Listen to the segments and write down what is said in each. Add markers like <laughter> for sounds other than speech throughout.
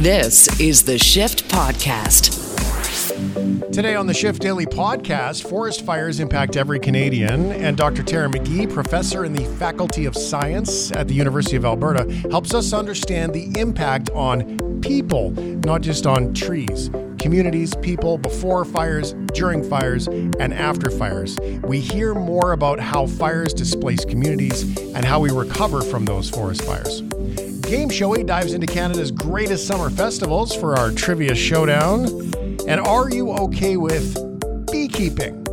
This is the Shift Podcast. Today on the Shift Daily podcast, forest fires impact every Canadian, and Dr. Tara McGee, professor in the Faculty of Science at the University of Alberta, helps us understand the impact on people, not just on trees, communities, people before fires, during fires, and after fires. We hear more about how fires displace communities and how we recover from those forest fires. Game Showy dives into Canada's greatest summer festivals for our trivia showdown. And are you okay with beekeeping?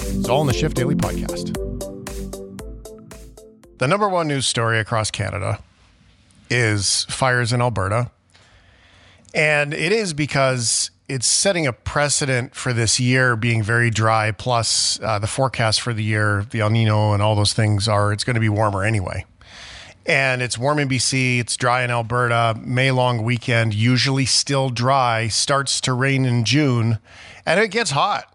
It's all in the Shift Daily podcast. The number one news story across Canada is fires in Alberta. And it is because it's setting a precedent for this year being very dry. Plus, uh, the forecast for the year, the El Nino and all those things are it's going to be warmer anyway and it's warm in BC. It's dry in Alberta. May long weekend, usually still dry, starts to rain in June, and it gets hot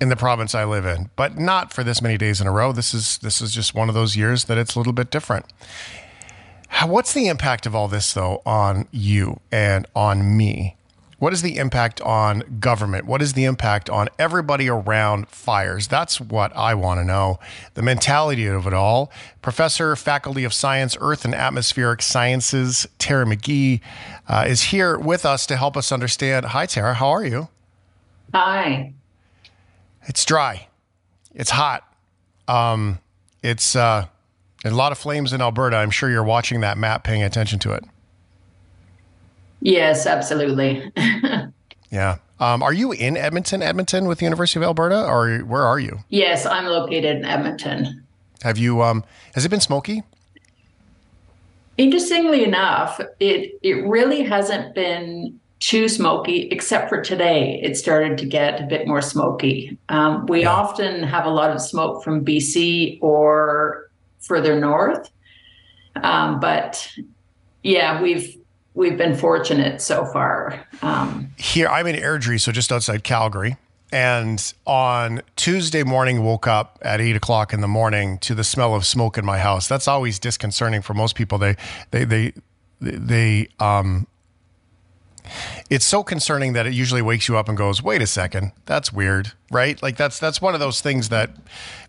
in the province I live in, but not for this many days in a row. This is this is just one of those years that it's a little bit different. What's the impact of all this though on you and on me? What is the impact on government? What is the impact on everybody around fires? That's what I want to know. The mentality of it all. Professor, Faculty of Science, Earth and Atmospheric Sciences, Tara McGee, uh, is here with us to help us understand. Hi, Tara. How are you? Hi. It's dry. It's hot. Um, it's uh, a lot of flames in Alberta. I'm sure you're watching that map, paying attention to it. Yes, absolutely. <laughs> yeah. Um, are you in Edmonton, Edmonton, with the University of Alberta, or where are you? Yes, I'm located in Edmonton. Have you? Um, has it been smoky? Interestingly enough, it it really hasn't been too smoky, except for today. It started to get a bit more smoky. Um, we yeah. often have a lot of smoke from BC or further north, um, but yeah, we've we've been fortunate so far. Um, Here, I'm in Airdrie, so just outside Calgary. And on Tuesday morning, woke up at eight o'clock in the morning to the smell of smoke in my house. That's always disconcerting for most people. They, they, they, they, um, it's so concerning that it usually wakes you up and goes, "Wait a second, that's weird," right? Like that's that's one of those things that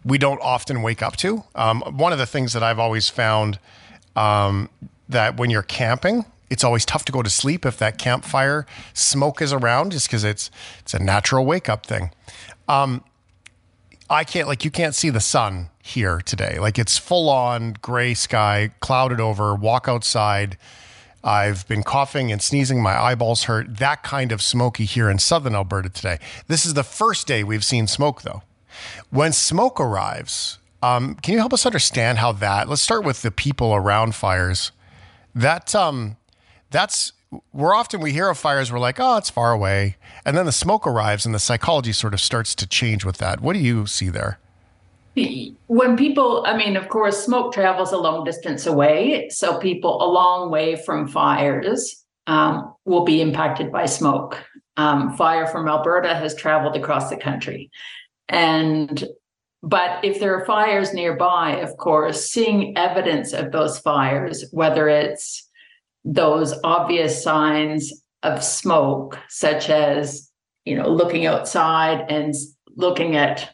we don't often wake up to. Um, one of the things that I've always found um, that when you're camping, it's always tough to go to sleep if that campfire smoke is around, just because it's it's a natural wake up thing. Um, I can't like you can't see the sun here today. Like it's full on gray sky, clouded over. Walk outside. I've been coughing and sneezing. My eyeballs hurt. That kind of smoky here in southern Alberta today. This is the first day we've seen smoke though. When smoke arrives, um, can you help us understand how that? Let's start with the people around fires. That um, that's we're often we hear of fires we're like oh it's far away. And then the smoke arrives and the psychology sort of starts to change with that. What do you see there? When people i mean of course smoke travels a long distance away so people a long way from fires um, will be impacted by smoke. Um, fire from alberta has traveled across the country. And but if there are fires nearby of course seeing evidence of those fires whether it's those obvious signs of smoke, such as, you know, looking outside and looking at,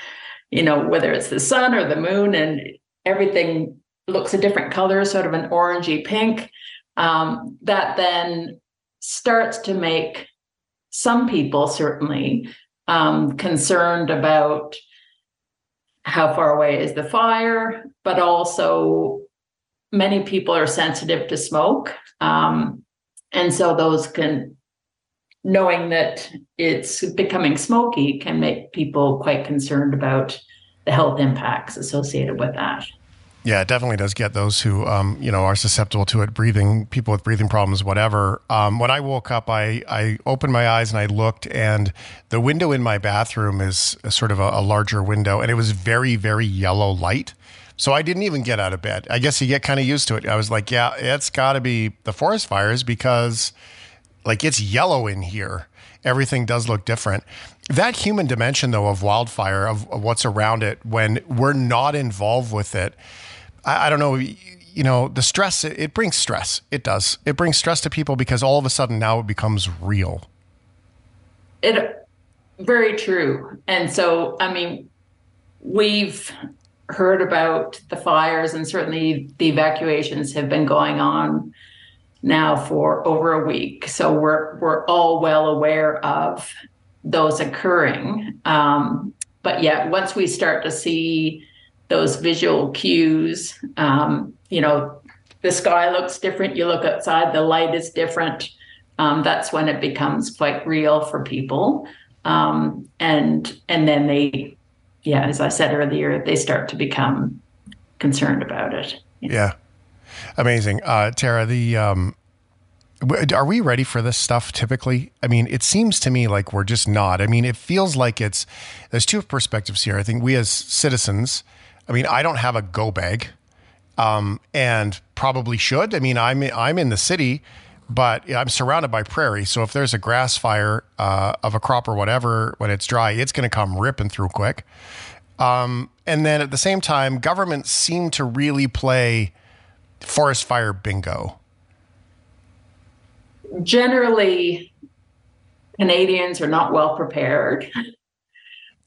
<laughs> you know, whether it's the sun or the moon and everything looks a different color, sort of an orangey pink, um, that then starts to make some people certainly um, concerned about how far away is the fire, but also many people are sensitive to smoke. Um, and so those can, knowing that it's becoming smoky, can make people quite concerned about the health impacts associated with that. Yeah, it definitely does get those who, um, you know, are susceptible to it. Breathing, people with breathing problems, whatever. Um, when I woke up, I I opened my eyes and I looked, and the window in my bathroom is sort of a, a larger window, and it was very, very yellow light. So I didn't even get out of bed. I guess you get kind of used to it. I was like, yeah, it's got to be the forest fires because like it's yellow in here. Everything does look different. That human dimension, though, of wildfire, of, of what's around it, when we're not involved with it, I, I don't know. you know, the stress, it, it brings stress. It does. It brings stress to people because all of a sudden now it becomes real. It very true. And so, I mean, we've heard about the fires and certainly the evacuations have been going on now for over a week. So we're we're all well aware of those occurring. Um, but yet, once we start to see those visual cues, um, you know, the sky looks different. You look outside, the light is different. Um, that's when it becomes quite real for people. Um, and and then they, yeah, as I said earlier, they start to become concerned about it. Yeah, amazing, uh, Tara. The um, are we ready for this stuff typically? I mean, it seems to me like we're just not. I mean, it feels like it's there's two perspectives here. I think we as citizens, I mean, I don't have a go bag, um, and probably should. I mean, I'm I'm in the city, but I'm surrounded by prairie. So if there's a grass fire uh, of a crop or whatever when it's dry, it's going to come ripping through quick. Um, and then at the same time, governments seem to really play forest fire bingo generally Canadians are not well prepared.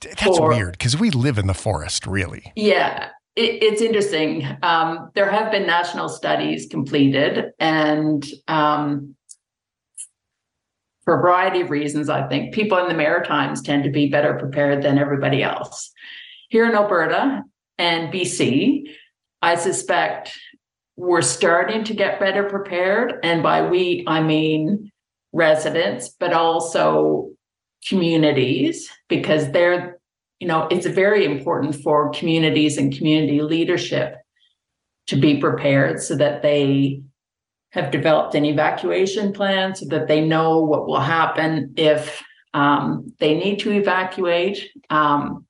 That's for, weird because we live in the forest, really. Yeah, it, it's interesting. Um, there have been national studies completed, and um, for a variety of reasons, I think people in the Maritimes tend to be better prepared than everybody else. Here in Alberta and BC, I suspect we're starting to get better prepared. And by we, I mean residents, but also communities, because they're, you know, it's very important for communities and community leadership to be prepared so that they have developed an evacuation plan so that they know what will happen if um, they need to evacuate um,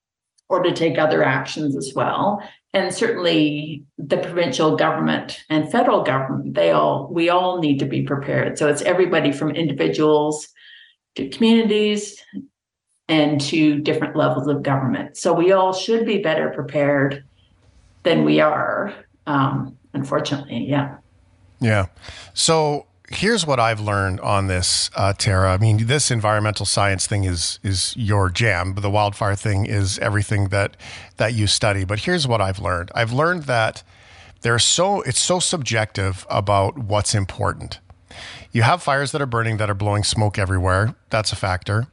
or to take other actions as well. And certainly the provincial government and federal government they all we all need to be prepared. So it's everybody from individuals to communities and to different levels of government so we all should be better prepared than we are um, unfortunately yeah yeah so here's what I've learned on this, uh, Tara. I mean, this environmental science thing is is your jam, but the wildfire thing is everything that that you study. But here's what I've learned. I've learned that there's so it's so subjective about what's important. You have fires that are burning that are blowing smoke everywhere. That's a factor.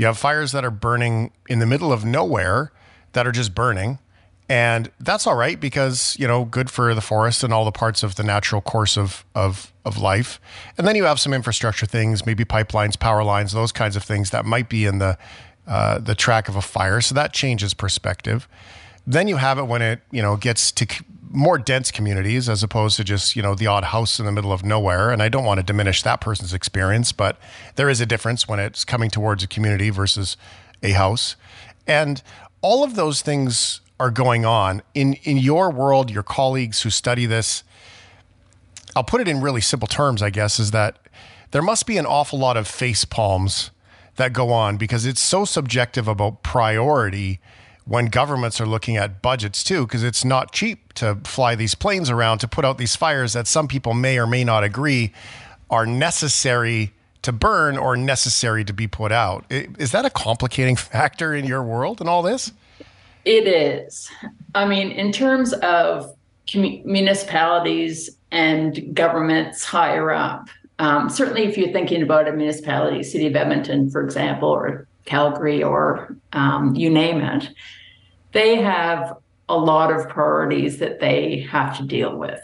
You have fires that are burning in the middle of nowhere that are just burning. And that's all right because, you know, good for the forest and all the parts of the natural course of, of, of life. And then you have some infrastructure things, maybe pipelines, power lines, those kinds of things that might be in the, uh, the track of a fire. So that changes perspective. Then you have it when it, you know, gets to more dense communities as opposed to just, you know, the odd house in the middle of nowhere. And I don't want to diminish that person's experience, but there is a difference when it's coming towards a community versus a house. And all of those things are going on in in your world, your colleagues who study this. I'll put it in really simple terms, I guess, is that there must be an awful lot of face palms that go on because it's so subjective about priority when governments are looking at budgets too, because it's not cheap to fly these planes around to put out these fires that some people may or may not agree are necessary to burn or necessary to be put out. Is that a complicating <laughs> factor in your world and all this? It is. I mean, in terms of municipalities and governments higher up, um, certainly if you're thinking about a municipality, City of Edmonton, for example, or Calgary, or um, you name it, they have a lot of priorities that they have to deal with.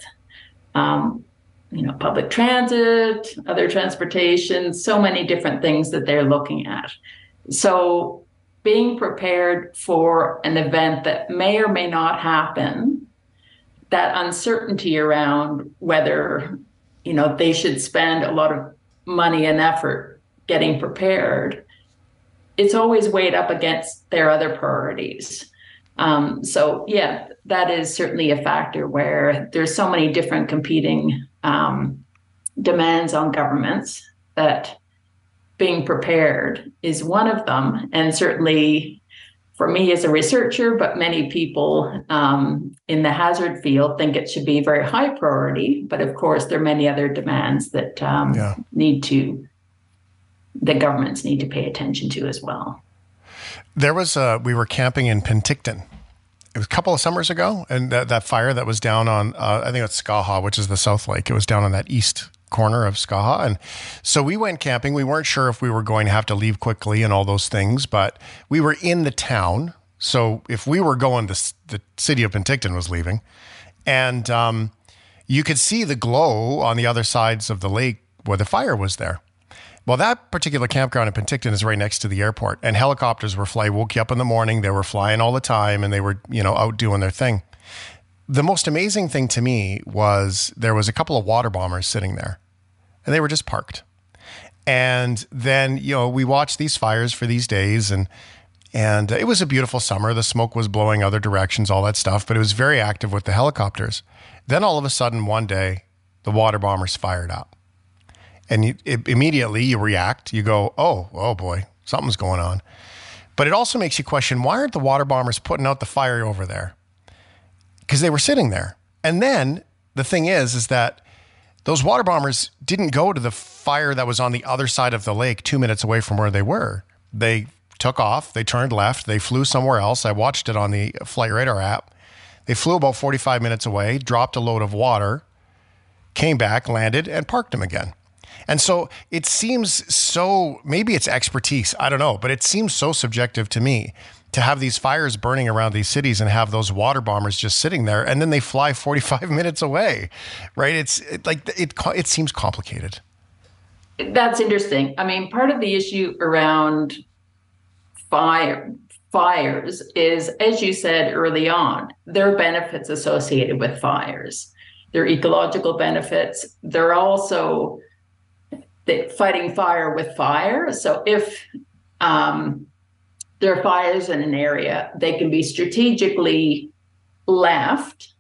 Um, you know, public transit, other transportation, so many different things that they're looking at. So being prepared for an event that may or may not happen, that uncertainty around whether, you know, they should spend a lot of money and effort getting prepared, it's always weighed up against their other priorities. Um, so yeah, that is certainly a factor where there's so many different competing um, demands on governments that being prepared is one of them. And certainly for me as a researcher, but many people um, in the hazard field think it should be very high priority. But of course, there are many other demands that um, yeah. need to, the governments need to pay attention to as well. There was a, we were camping in Penticton. It was a couple of summers ago, and that, that fire that was down on, uh, I think it's Skaha, which is the South Lake. It was down on that east corner of Skaha. And so we went camping. We weren't sure if we were going to have to leave quickly and all those things, but we were in the town. So if we were going, the, the city of Penticton was leaving. And um, you could see the glow on the other sides of the lake where the fire was there. Well, that particular campground in Penticton is right next to the airport, and helicopters were flying. Woke you up in the morning; they were flying all the time, and they were, you know, out doing their thing the most amazing thing to me was there was a couple of water bombers sitting there and they were just parked. And then, you know, we watched these fires for these days and and it was a beautiful summer. The smoke was blowing other directions, all that stuff, but it was very active with the helicopters. Then all of a sudden one day, the water bombers fired up. And you, it, immediately you react. You go, "Oh, oh boy, something's going on." But it also makes you question why aren't the water bombers putting out the fire over there? because they were sitting there. And then the thing is, is that those water bombers didn't go to the fire that was on the other side of the lake, two minutes away from where they were. They took off, they turned left, they flew somewhere else. I watched it on the Flight Radar app. They flew about 45 minutes away, dropped a load of water, came back, landed, and parked them again. And so it seems so, maybe it's expertise, I don't know, but it seems so subjective to me to have these fires burning around these cities and have those water bombers just sitting there and then they fly <laughs> 45 minutes away right? It's it, like it it seems complicated. That's interesting. I mean part of the issue around fire fires is as you said early on there are benefits associated with fires. There are ecological benefits. There are also the fighting fire with fire so if um, there are fires in an area, they can be strategically left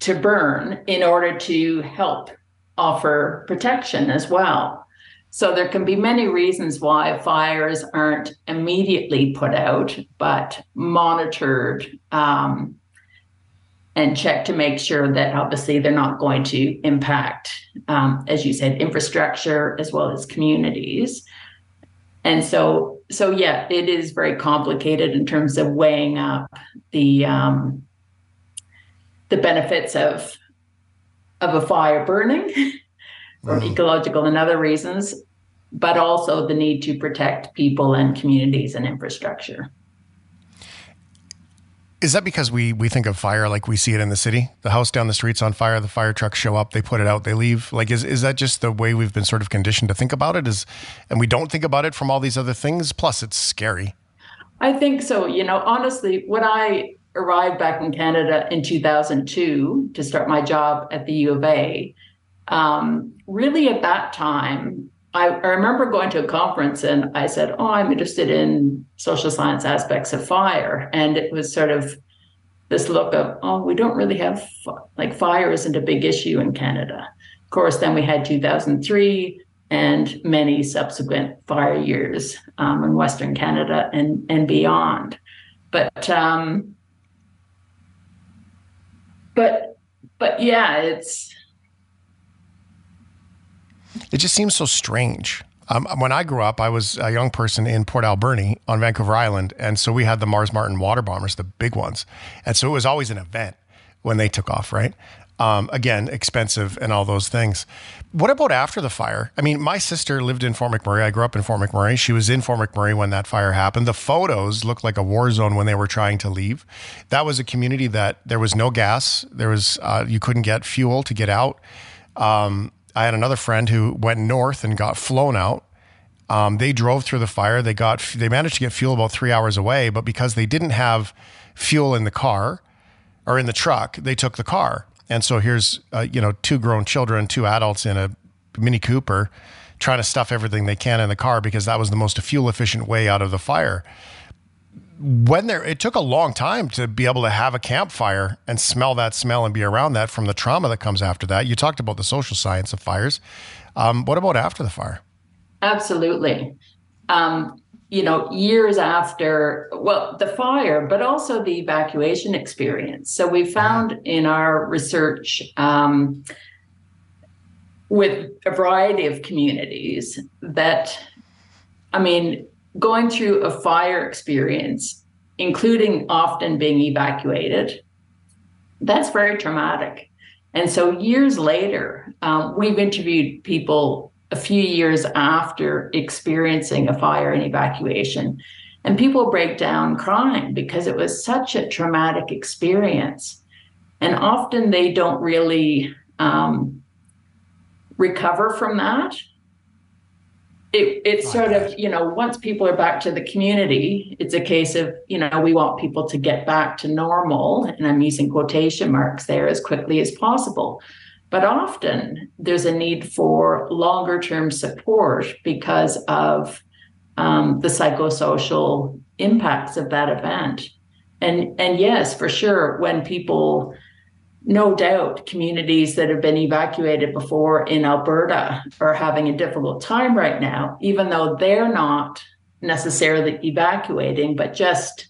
to burn in order to help offer protection as well. So there can be many reasons why fires aren't immediately put out, but monitored um, and check to make sure that obviously they're not going to impact, um, as you said, infrastructure as well as communities. And so so yeah, it is very complicated in terms of weighing up the um, the benefits of of a fire burning <laughs> for mm. ecological and other reasons, but also the need to protect people and communities and infrastructure. Is that because we we think of fire like we see it in the city? The house down the street's on fire, the fire trucks show up, they put it out, they leave. Like is is that just the way we've been sort of conditioned to think about it is and we don't think about it from all these other things plus it's scary. I think so, you know, honestly, when I arrived back in Canada in 2002 to start my job at the U of A, um, really at that time, I, I, remember going to a conference and I said, Oh, I'm interested in social science aspects of fire. And it was sort of this look of, Oh, we don't really have like fire isn't a big issue in Canada. Of course, then we had 2003 and many subsequent fire years um, in Western Canada and, and beyond. But, um, but, but yeah, it's, it just seems so strange. Um, when I grew up, I was a young person in Port Alberni on Vancouver Island, and so we had the Mars Martin water bombers, the big ones, and so it was always an event when they took off, right? Um, again, expensive and all those things. What about after the fire? I mean, my sister lived in Fort McMurray. I grew up in Fort McMurray. She was in Fort McMurray when that fire happened. The photos looked like a war zone when they were trying to leave. That was a community that there was no gas. There was uh, you couldn't get fuel to get out. Um, I had another friend who went north and got flown out. Um, they drove through the fire. They got they managed to get fuel about three hours away, but because they didn't have fuel in the car or in the truck, they took the car. And so here's uh, you know two grown children, two adults in a Mini Cooper, trying to stuff everything they can in the car because that was the most fuel efficient way out of the fire when there it took a long time to be able to have a campfire and smell that smell and be around that from the trauma that comes after that. You talked about the social science of fires. Um, what about after the fire? Absolutely. Um, you know, years after, well, the fire, but also the evacuation experience. So we found in our research um, with a variety of communities that, I mean, going through a fire experience, including often being evacuated, that's very traumatic. And so years later, um, we've interviewed people a few years after experiencing a fire and evacuation. And people break down crying because it was such a traumatic experience. And often they don't really um, recover from that. It, it's sort of, you know, once people are back to the community, it's a case of, you know, we want people to get back to normal. And I'm using quotation marks there as quickly as possible. But often there's a need for longer term support because of um, the psychosocial impacts of that event. And, and yes, for sure, when people, no doubt, communities that have been evacuated before in Alberta are having a difficult time right now, even though they're not necessarily evacuating, but just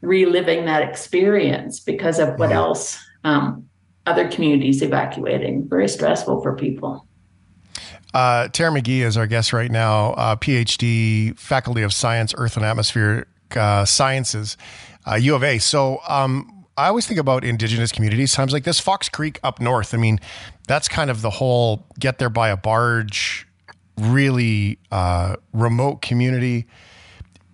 reliving that experience because of what else um, other communities evacuating. Very stressful for people. Uh, Tara McGee is our guest right now, uh, PhD, Faculty of Science, Earth and Atmospheric uh, Sciences, U uh, of A. So um, I always think about Indigenous communities times like this. Fox Creek up north. I mean, that's kind of the whole get there by a barge, really uh, remote community.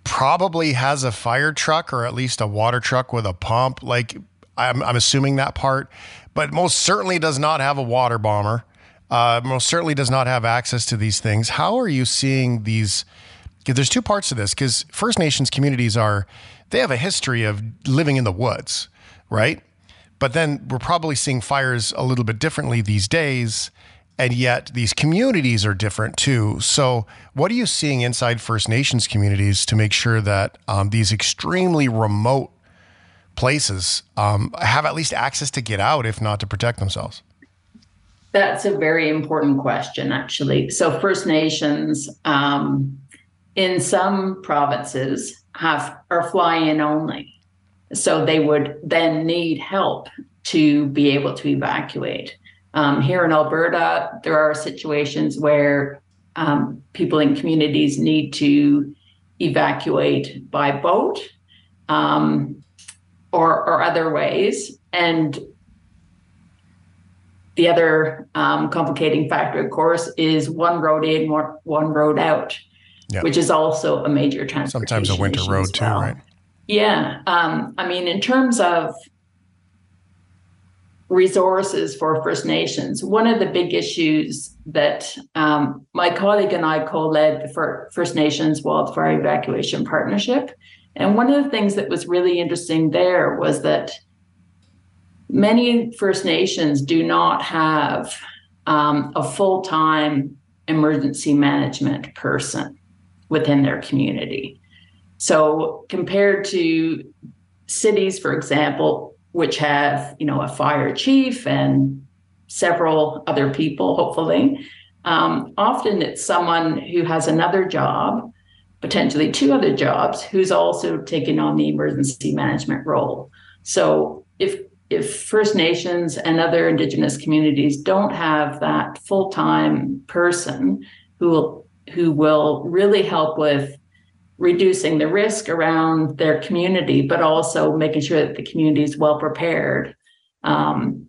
Probably has a fire truck or at least a water truck with a pump. Like I'm, I'm assuming that part but most certainly does not have a water bomber. Uh, most certainly does not have access to these things. How are you seeing these? Because there's two parts to this. Because First Nations communities are, they have a history of living in the woods, right? But then we're probably seeing fires a little bit differently these days. And yet these communities are different too. So, what are you seeing inside First Nations communities to make sure that um, these extremely remote places um, have at least access to get out, if not to protect themselves? That's a very important question, actually. So, First Nations um, in some provinces have are fly-in only, so they would then need help to be able to evacuate. Um, here in Alberta, there are situations where um, people in communities need to evacuate by boat. Um, or, or other ways. And the other um, complicating factor, of course, is one road in, one, one road out, yep. which is also a major transportation. Sometimes a winter road too, right? Yeah. Um, I mean, in terms of resources for First Nations, one of the big issues that um, my colleague and I co led the First Nations Wildfire Evacuation Partnership. And one of the things that was really interesting there was that many First Nations do not have um, a full time emergency management person within their community. So compared to cities, for example, which have you know a fire chief and several other people, hopefully, um, often it's someone who has another job potentially two other jobs who's also taking on the emergency management role. So if if First Nations and other Indigenous communities don't have that full time person who will who will really help with reducing the risk around their community, but also making sure that the community is well prepared. Um,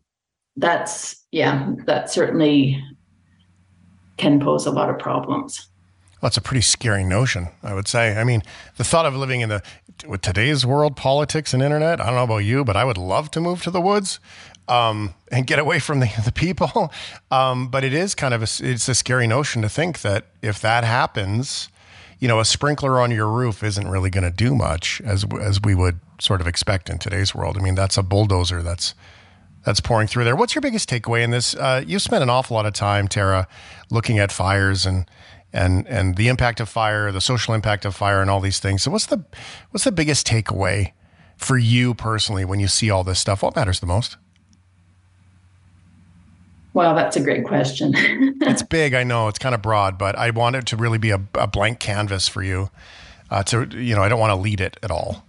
that's yeah, that certainly can pose a lot of problems. Well, that's a pretty scary notion, I would say. I mean, the thought of living in the with today's world, politics and internet. I don't know about you, but I would love to move to the woods um, and get away from the <laughs> the people. Um, but it is kind of a, it's a scary notion to think that if that happens, you know, a sprinkler on your roof isn't really going to do much as as we would sort of expect in today's world. I mean, that's a bulldozer that's that's pouring through there. What's your biggest takeaway in this? Uh, you spent an awful lot of time, Tara, looking at fires and and and the impact of fire, the social impact of fire, and all these things. So, what's the what's the biggest takeaway for you personally when you see all this stuff? What matters the most? Well, that's a great question. <laughs> it's big, I know. It's kind of broad, but I want it to really be a, a blank canvas for you. Uh, to you know, I don't want to lead it at all.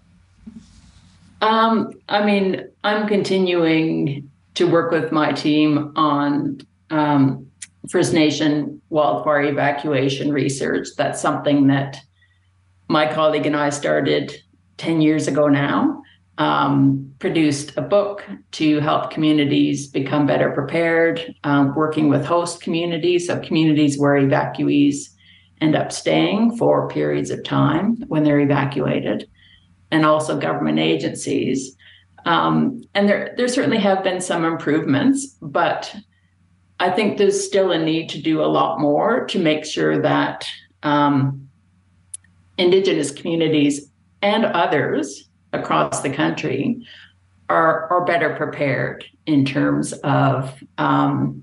Um, I mean, I'm continuing to work with my team on um, First Nation wildfire evacuation research. That's something that my colleague and I started 10 years ago now. Um, produced a book to help communities become better prepared, um, working with host communities, so communities where evacuees end up staying for periods of time when they're evacuated, and also government agencies. Um, and there, there certainly have been some improvements, but I think there's still a need to do a lot more to make sure that um, Indigenous communities and others across the country are, are better prepared in terms of um,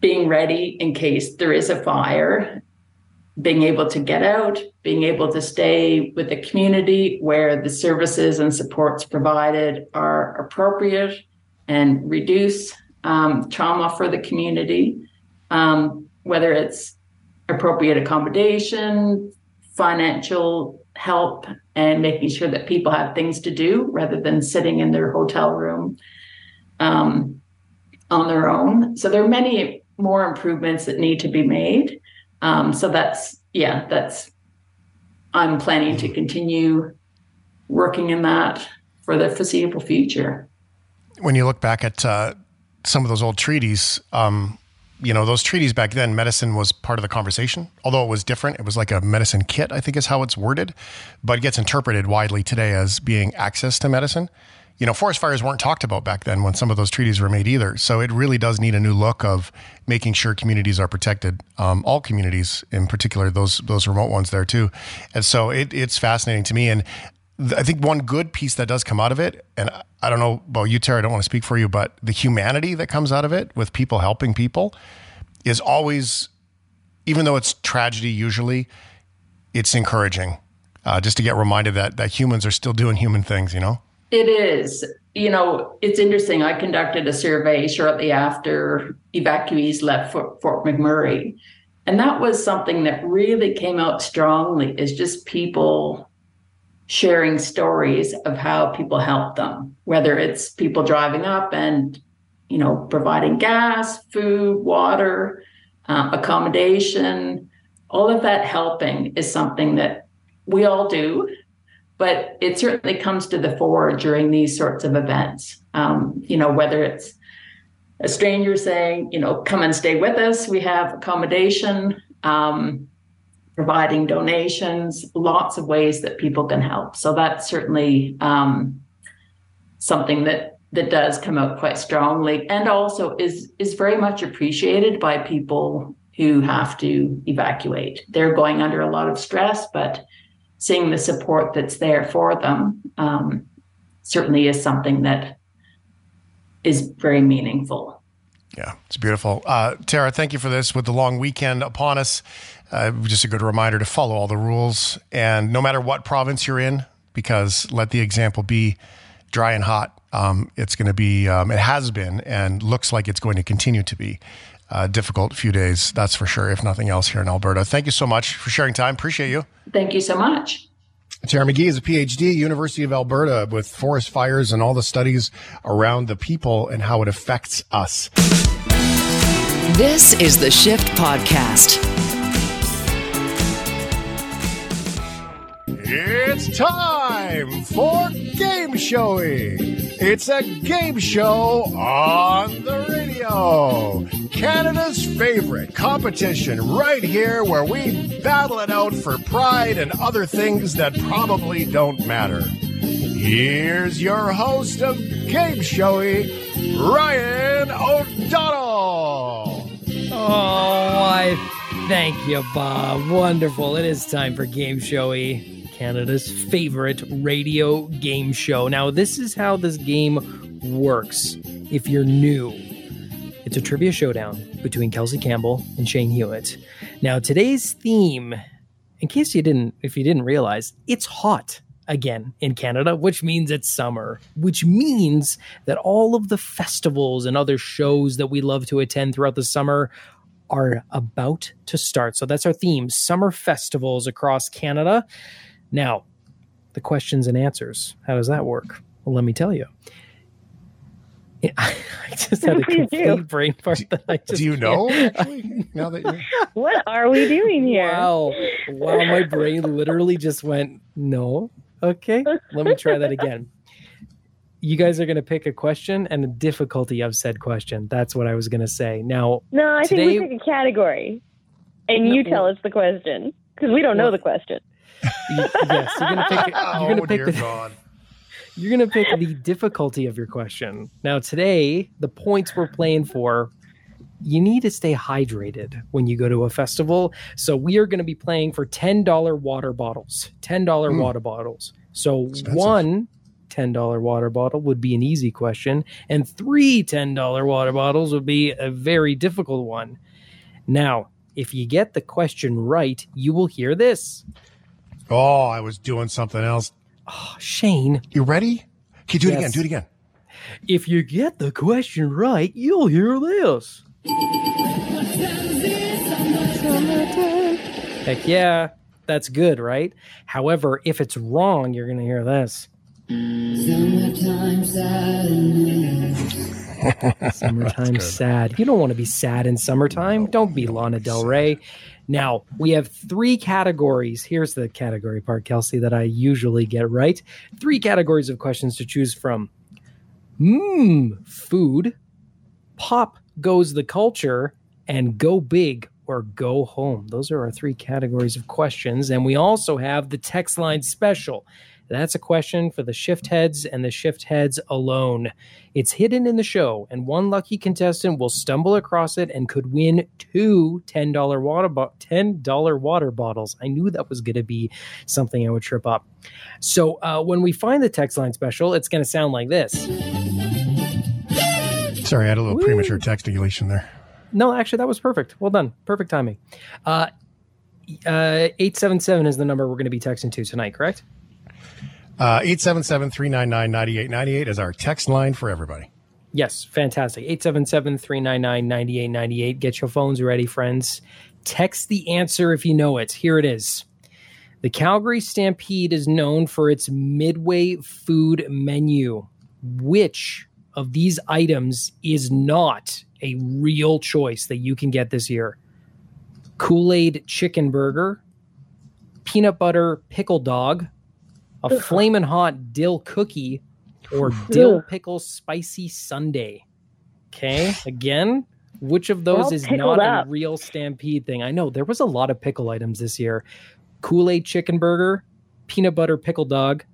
being ready in case there is a fire, being able to get out, being able to stay with the community where the services and supports provided are appropriate and reduce um, trauma for the community, um, whether it's appropriate accommodation, financial help, and making sure that people have things to do rather than sitting in their hotel room um, on their own. So there are many more improvements that need to be made. Um, so that's yeah, that's I'm planning to continue working in that for the foreseeable future. When you look back at uh, some of those old treaties, um, you know, those treaties back then, medicine was part of the conversation, although it was different. It was like a medicine kit, I think is how it's worded, but it gets interpreted widely today as being access to medicine. You know, forest fires weren't talked about back then when some of those treaties were made either. So it really does need a new look of making sure communities are protected, um, all communities, in particular those those remote ones there too. And so it, it's fascinating to me. And I think one good piece that does come out of it, and I don't know about you, Tara, I don't want to speak for you, but the humanity that comes out of it with people helping people is always, even though it's tragedy usually, it's encouraging uh, just to get reminded that that humans are still doing human things, you know? It is. You know, it's interesting. I conducted a survey shortly after evacuees left Fort, Fort McMurray. And that was something that really came out strongly is just people sharing stories of how people help them, whether it's people driving up and, you know, providing gas, food, water, uh, accommodation, all of that helping is something that we all do, but it certainly comes to the fore during these sorts of events. Um, you know, whether it's a stranger saying, you know, come and stay with us, we have accommodation. Um, providing donations, lots of ways that people can help. So that's certainly um, something that that does come out quite strongly, and also is is very much appreciated by people who have to evacuate. They're going under a lot of stress, but seeing the support that's there for them um, certainly is something that is very meaningful. Yeah, it's beautiful. Uh, Tara, thank you for this. With the long weekend upon us, uh, just a good reminder to follow all the rules. And no matter what province you're in, because let the example be dry and hot, um, it's going to be, um, it has been, and looks like it's going to continue to be a difficult few days, that's for sure, if nothing else here in Alberta. Thank you so much for sharing time. Appreciate you. Thank you so much. Tara McGee is a PhD, University of Alberta, with forest fires and all the studies around the people and how it affects us. This is the Shift Podcast. It's time for Game Showy. It's a game show on the radio. Canada's favorite competition right here where we battle it out for pride and other things that probably don't matter. Here's your host of Game Showy, Ryan O'Donnell. Oh, I thank you, Bob. Wonderful. It is time for Game Showy, Canada's favorite radio game show. Now, this is how this game works if you're new. It's a trivia showdown between Kelsey Campbell and Shane Hewitt. Now, today's theme, in case you didn't, if you didn't realize, it's hot again in Canada, which means it's summer, which means that all of the festivals and other shows that we love to attend throughout the summer are about to start. So that's our theme summer festivals across Canada. Now, the questions and answers. How does that work? Well, let me tell you. <laughs> I just had a complete brain fart that I just. Do you know? <laughs> Actually, now that you're... <laughs> What are we doing here? Wow! Wow! My brain literally just went no. Okay, let me try that again. You guys are going to pick a question and the difficulty of said question. That's what I was going to say. Now, no, I today, think we pick a category, and you tell us the question because we don't know the question. Yes, you're going to pick. <laughs> You're to oh, pick the. God. <laughs> You're to pick the difficulty of your question. Now, today, the points we're playing for, you need to stay hydrated when you go to a festival. So, we are going to be playing for $10 water bottles. $10 mm. water bottles. So, Expensive. one $10 water bottle would be an easy question, and three $10 water bottles would be a very difficult one. Now, if you get the question right, you will hear this. Oh, I was doing something else. Oh, Shane. You ready? Can you do yes. it again? Do it again. If you get the question right, you'll hear this. Heck yeah, that's good, right? However, if it's wrong, you're going to hear this. <laughs> Summertime sad. summertime sad. You don't want to be sad in summertime. Don't be Lana Del Rey. Now, we have three categories. Here's the category part, Kelsey, that I usually get right. Three categories of questions to choose from. Mmm, food. Pop goes the culture. And go big or go home. Those are our three categories of questions. And we also have the text line special. That's a question for the shift heads and the shift heads alone. It's hidden in the show, and one lucky contestant will stumble across it and could win two $10 water, bo- $10 water bottles. I knew that was going to be something I would trip up. So uh, when we find the text line special, it's going to sound like this. Sorry, I had a little Woo. premature textingulation there. No, actually, that was perfect. Well done. Perfect timing. Uh, uh, 877 is the number we're going to be texting to tonight, correct? Uh, 877 399 9898 is our text line for everybody. Yes, fantastic. 877 399 9898. Get your phones ready, friends. Text the answer if you know it. Here it is. The Calgary Stampede is known for its midway food menu. Which of these items is not a real choice that you can get this year? Kool Aid chicken burger, peanut butter pickle dog, a flaming hot dill cookie or dill pickle spicy sundae. Okay, again, which of those is not up. a real stampede thing? I know there was a lot of pickle items this year. Kool Aid chicken burger, peanut butter pickle dog,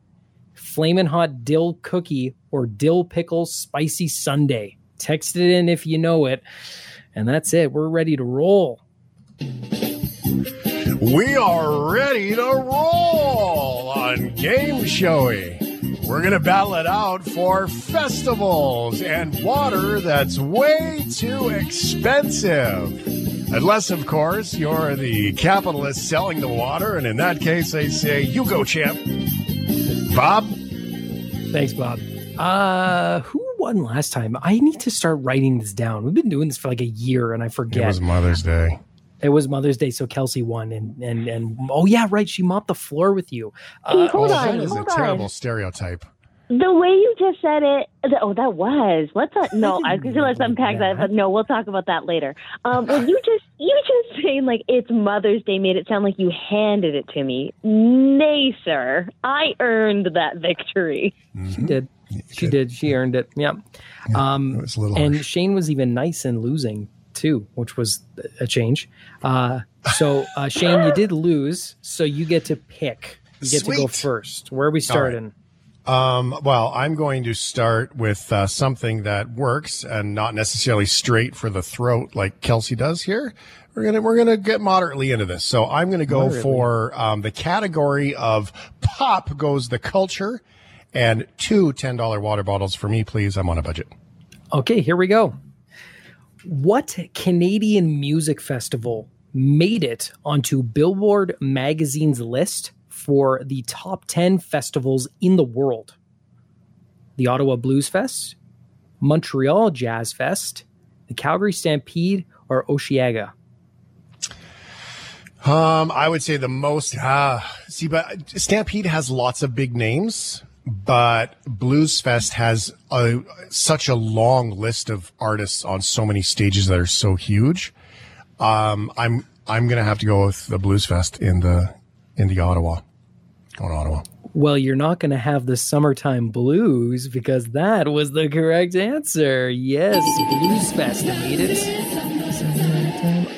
flaming hot dill cookie, or dill pickle spicy sundae. Text it in if you know it. And that's it. We're ready to roll. We are ready to roll on Game Showy. We're going to battle it out for festivals and water that's way too expensive. Unless, of course, you're the capitalist selling the water, and in that case, they say, you go, champ. Bob? Thanks, Bob. Uh, who won last time? I need to start writing this down. We've been doing this for like a year, and I forget. It was Mother's Day. It was Mother's Day, so Kelsey won, and and and oh yeah, right, she mopped the floor with you. Uh, hold on, that is hold a terrible stereotype. The way you just said it, oh, that was. Let's <laughs> uh, no, I could let's unpack that. that, but no, we'll talk about that later. Um, when you just you just saying like it's Mother's Day made it sound like you handed it to me. Nay, sir, I earned that victory. Mm-hmm. She did. She did. She earned it. Yeah. yeah um, it was a little and harsh. Shane was even nice in losing too, which was a change. Uh, so uh, <laughs> Shane, you did lose, so you get to pick. You get Sweet. to go first. Where are we starting? Right. Um, well, I'm going to start with uh, something that works and not necessarily straight for the throat like Kelsey does here. We're gonna we're gonna get moderately into this. So I'm gonna go moderately. for um, the category of pop goes the culture, and two $10 water bottles for me, please. I'm on a budget. Okay, here we go. What Canadian music festival made it onto Billboard magazine's list for the top 10 festivals in the world? The Ottawa Blues Fest, Montreal Jazz Fest, the Calgary Stampede, or Osheaga? Um, I would say the most. Uh, see, but Stampede has lots of big names, but Blues Fest has a, such a long list of artists on so many stages that are so huge. Um, I'm I'm gonna have to go with the Blues Fest in the in the Ottawa. To Ottawa. Well, you're not going to have the summertime blues because that was the correct answer. Yes, Blues Fest made it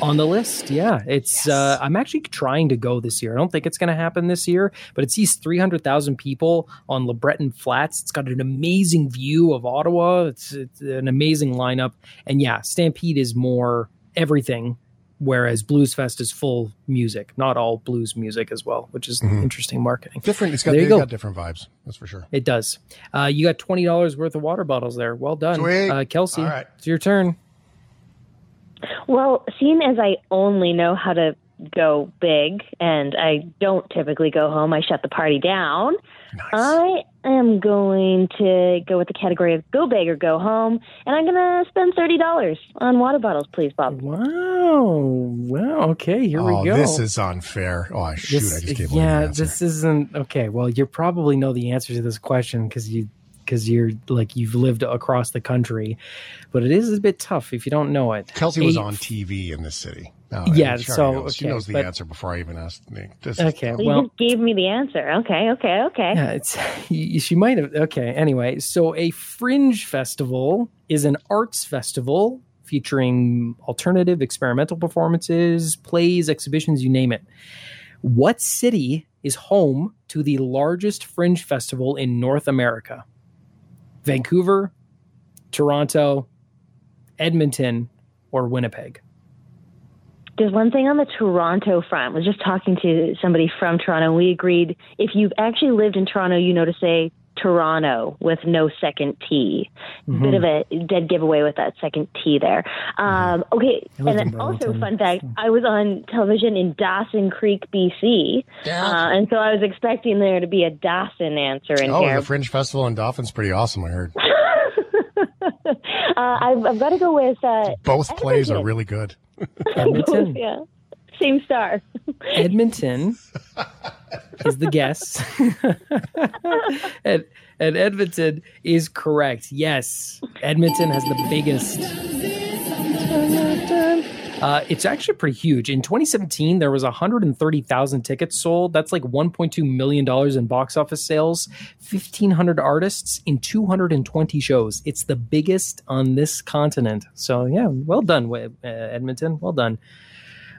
on the list. Yeah, it's. Yes. Uh, I'm actually trying to go this year. I don't think it's going to happen this year, but it sees 300,000 people on LeBreton Flats. It's got an amazing view of Ottawa. It's, it's an amazing lineup, and yeah, Stampede is more everything whereas Blues Fest is full music, not all blues music as well, which is mm-hmm. interesting marketing. Different. It's got, there you go. got different vibes. That's for sure. It does. Uh, you got twenty dollars worth of water bottles there. Well done, uh, Kelsey. All right. It's your turn. Well, seeing as I only know how to go big and I don't typically go home, I shut the party down. Nice. I am going to go with the category of go big or go home, and I'm going to spend thirty dollars on water bottles, please, Bob. Wow! Wow. Okay, here oh, we go. This is unfair. Oh shoot! This, I just gave Yeah, this isn't okay. Well, you probably know the answer to this question because you because you're like you've lived across the country, but it is a bit tough if you don't know it. Kelsey Eight, was on TV in this city. No, yeah, so knows. okay, she knows the but, answer before I even asked me. This okay, well, you just gave me the answer. Okay, okay, okay. Yeah, it's <laughs> she might have. Okay, anyway, so a fringe festival is an arts festival featuring alternative experimental performances, plays, exhibitions, you name it. What city is home to the largest fringe festival in North America? Vancouver, Toronto, Edmonton, or Winnipeg? There's one thing on the Toronto front. I was just talking to somebody from Toronto. And we agreed if you've actually lived in Toronto, you know to say Toronto with no second T. Mm-hmm. Bit of a dead giveaway with that second T there. Um, okay, and then also fun fact: I was on television in Dawson Creek, BC, yeah. uh, and so I was expecting there to be a Dawson answer in oh, here. Oh, the Fringe Festival in Dawson's pretty awesome. I heard. <laughs> uh, I've, I've, got to go with uh, both plays are really good. <laughs> Edmonton. yeah. Same star. Edmonton <laughs> is the guess. <laughs> and, and Edmonton is correct. Yes. Edmonton has the biggest. Uh, it's actually pretty huge. In 2017, there was 130,000 tickets sold. That's like 1.2 million dollars in box office sales. 1,500 artists in 220 shows. It's the biggest on this continent. So yeah, well done, uh, Edmonton. Well done.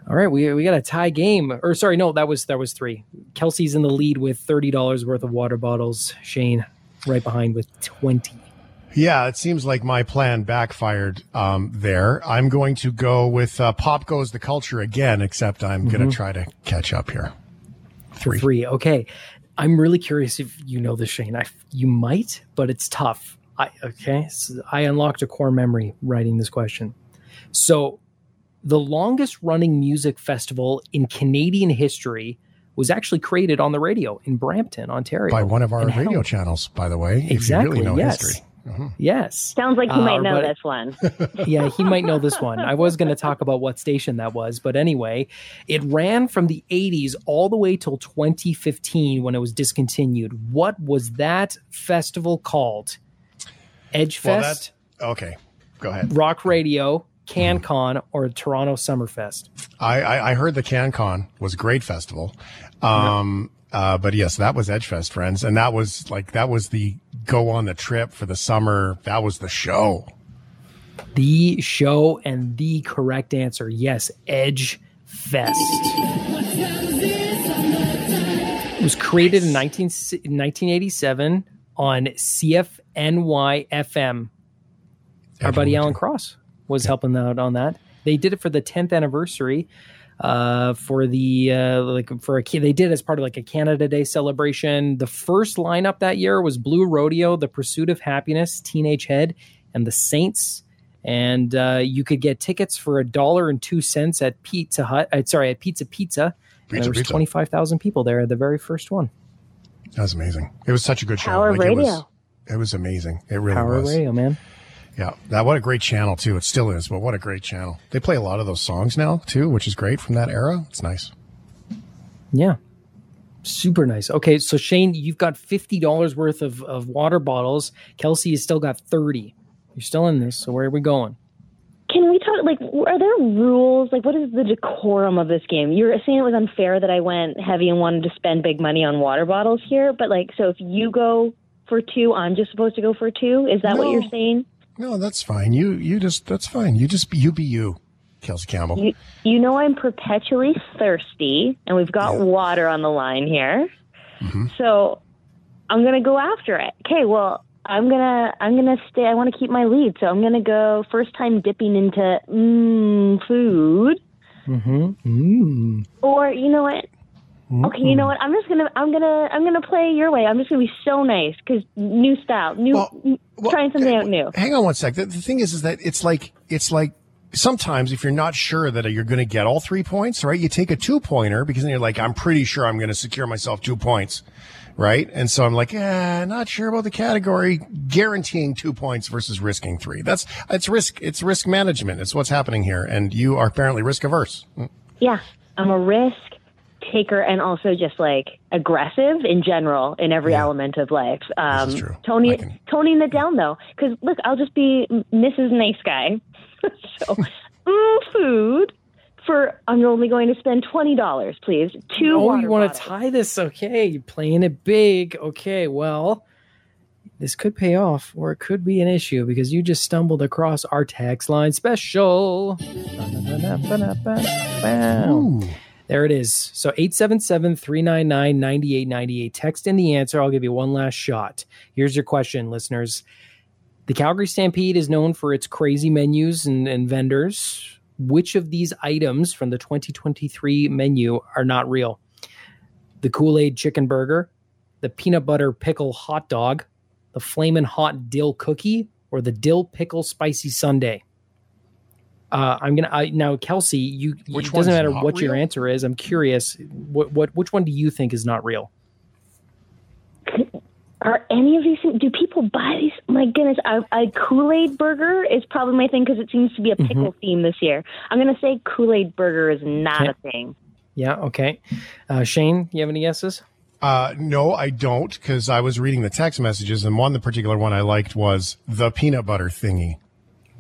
All right, we we got a tie game. Or sorry, no, that was that was three. Kelsey's in the lead with thirty dollars worth of water bottles. Shane right behind with twenty. Yeah, it seems like my plan backfired um, there. I'm going to go with uh, Pop Goes the Culture again, except I'm mm-hmm. going to try to catch up here. Three. Three. Okay. I'm really curious if you know this, Shane. I, you might, but it's tough. I, okay. So I unlocked a core memory writing this question. So, the longest running music festival in Canadian history was actually created on the radio in Brampton, Ontario. By one of our radio channels, by the way. Exactly. If you really know yes. history. Mm-hmm. Yes. Sounds like he might uh, know this one. <laughs> yeah, he might know this one. I was going to talk about what station that was, but anyway, it ran from the 80s all the way till 2015 when it was discontinued. What was that festival called? Edge Fest? Well, okay, go ahead. Rock Radio, CanCon, or Toronto Summerfest? I, I, I heard the CanCon was a great festival. Um, uh, but yes, that was Edgefest, friends, and that was like that was the go on the trip for the summer. That was the show. The show and the correct answer, yes, Edge Fest. It was created in 19, 1987 on CFNY FM. Our buddy Alan Cross was helping out on that. They did it for the 10th anniversary uh, for the uh, like for a they did as part of like a Canada Day celebration. The first lineup that year was Blue Rodeo, The Pursuit of Happiness, Teenage Head, and the Saints. And uh, you could get tickets for a dollar and two cents at Pizza Hut. Uh, sorry, at Pizza Pizza. Pizza there was twenty five thousand people there at the very first one. That was amazing. It was such a good show. Power like, Radio. It was, it was amazing. It really Power was. Radio, man. Yeah, that what a great channel too. It still is, but what a great channel. They play a lot of those songs now too, which is great from that era. It's nice. Yeah. Super nice. Okay, so Shane, you've got fifty dollars worth of, of water bottles. Kelsey has still got thirty. You're still in this, so where are we going? Can we talk? Like, are there rules? Like, what is the decorum of this game? You're saying it was unfair that I went heavy and wanted to spend big money on water bottles here, but like, so if you go for two, I'm just supposed to go for two. Is that what you're saying? No, that's fine. You you just that's fine. You just be you be you, Kelsey Campbell. You, you know I'm perpetually thirsty, and we've got Yeah. water on the line here. Mm-hmm. So I'm gonna go after it. Okay, well I'm gonna I'm gonna stay. I want to keep my lead, so I'm gonna go first time dipping into mm, food. Mm-hmm. Mm. Or you know what? Okay, you know what? I'm just gonna I'm gonna I'm gonna play your way. I'm just gonna be so nice because new style, new Well, well, trying something out new. Hang on one sec. The, the thing is, is that it's like it's like sometimes if you're not sure that you're going to get all three points, right? You take a two pointer because then you're like, I'm pretty sure I'm going to secure myself two points, right? And so I'm like, eh, not sure about the category, guaranteeing two points versus risking three. That's it's risk. It's risk management. It's what's happening here, and you are apparently risk averse. Yeah, I'm a risk taker and also just like aggressive in general in every Yeah. element of life. Um, is true. Tony, can- toning it down though, because look, I'll just be Mrs. Nice Guy. <laughs> so, <laughs> mm, food for I'm only going to spend twenty dollars, please. Two. Oh, water you want to bottles. tie this? Okay, you're playing it big. Okay, well, this could pay off, or it could be an issue because you just stumbled across our tax line special. Ooh. There it is. So 877 399 9898. Text in the answer. I'll give you one last shot. Here's your question, listeners. The Calgary Stampede is known for its crazy menus and, and vendors. Which of these items from the 2023 menu are not real? The Kool Aid chicken burger, the peanut butter pickle hot dog, the flamin' hot dill cookie, or the dill pickle spicy sundae? Uh, I'm gonna I, now, Kelsey. You Which it doesn't matter not what your answer is. I'm curious. What what which one do you think is not real? Are any of these? Do people buy these? My goodness, a, a Kool Aid burger is probably my thing because it seems to be a Mm-hmm. pickle theme this year. I'm going to say Kool Aid burger is not Okay. a thing. Yeah. Okay. Uh, Shane, you have any guesses? Uh, no, I don't, because I was reading the text messages, and one, the particular one I liked was the peanut butter thingy.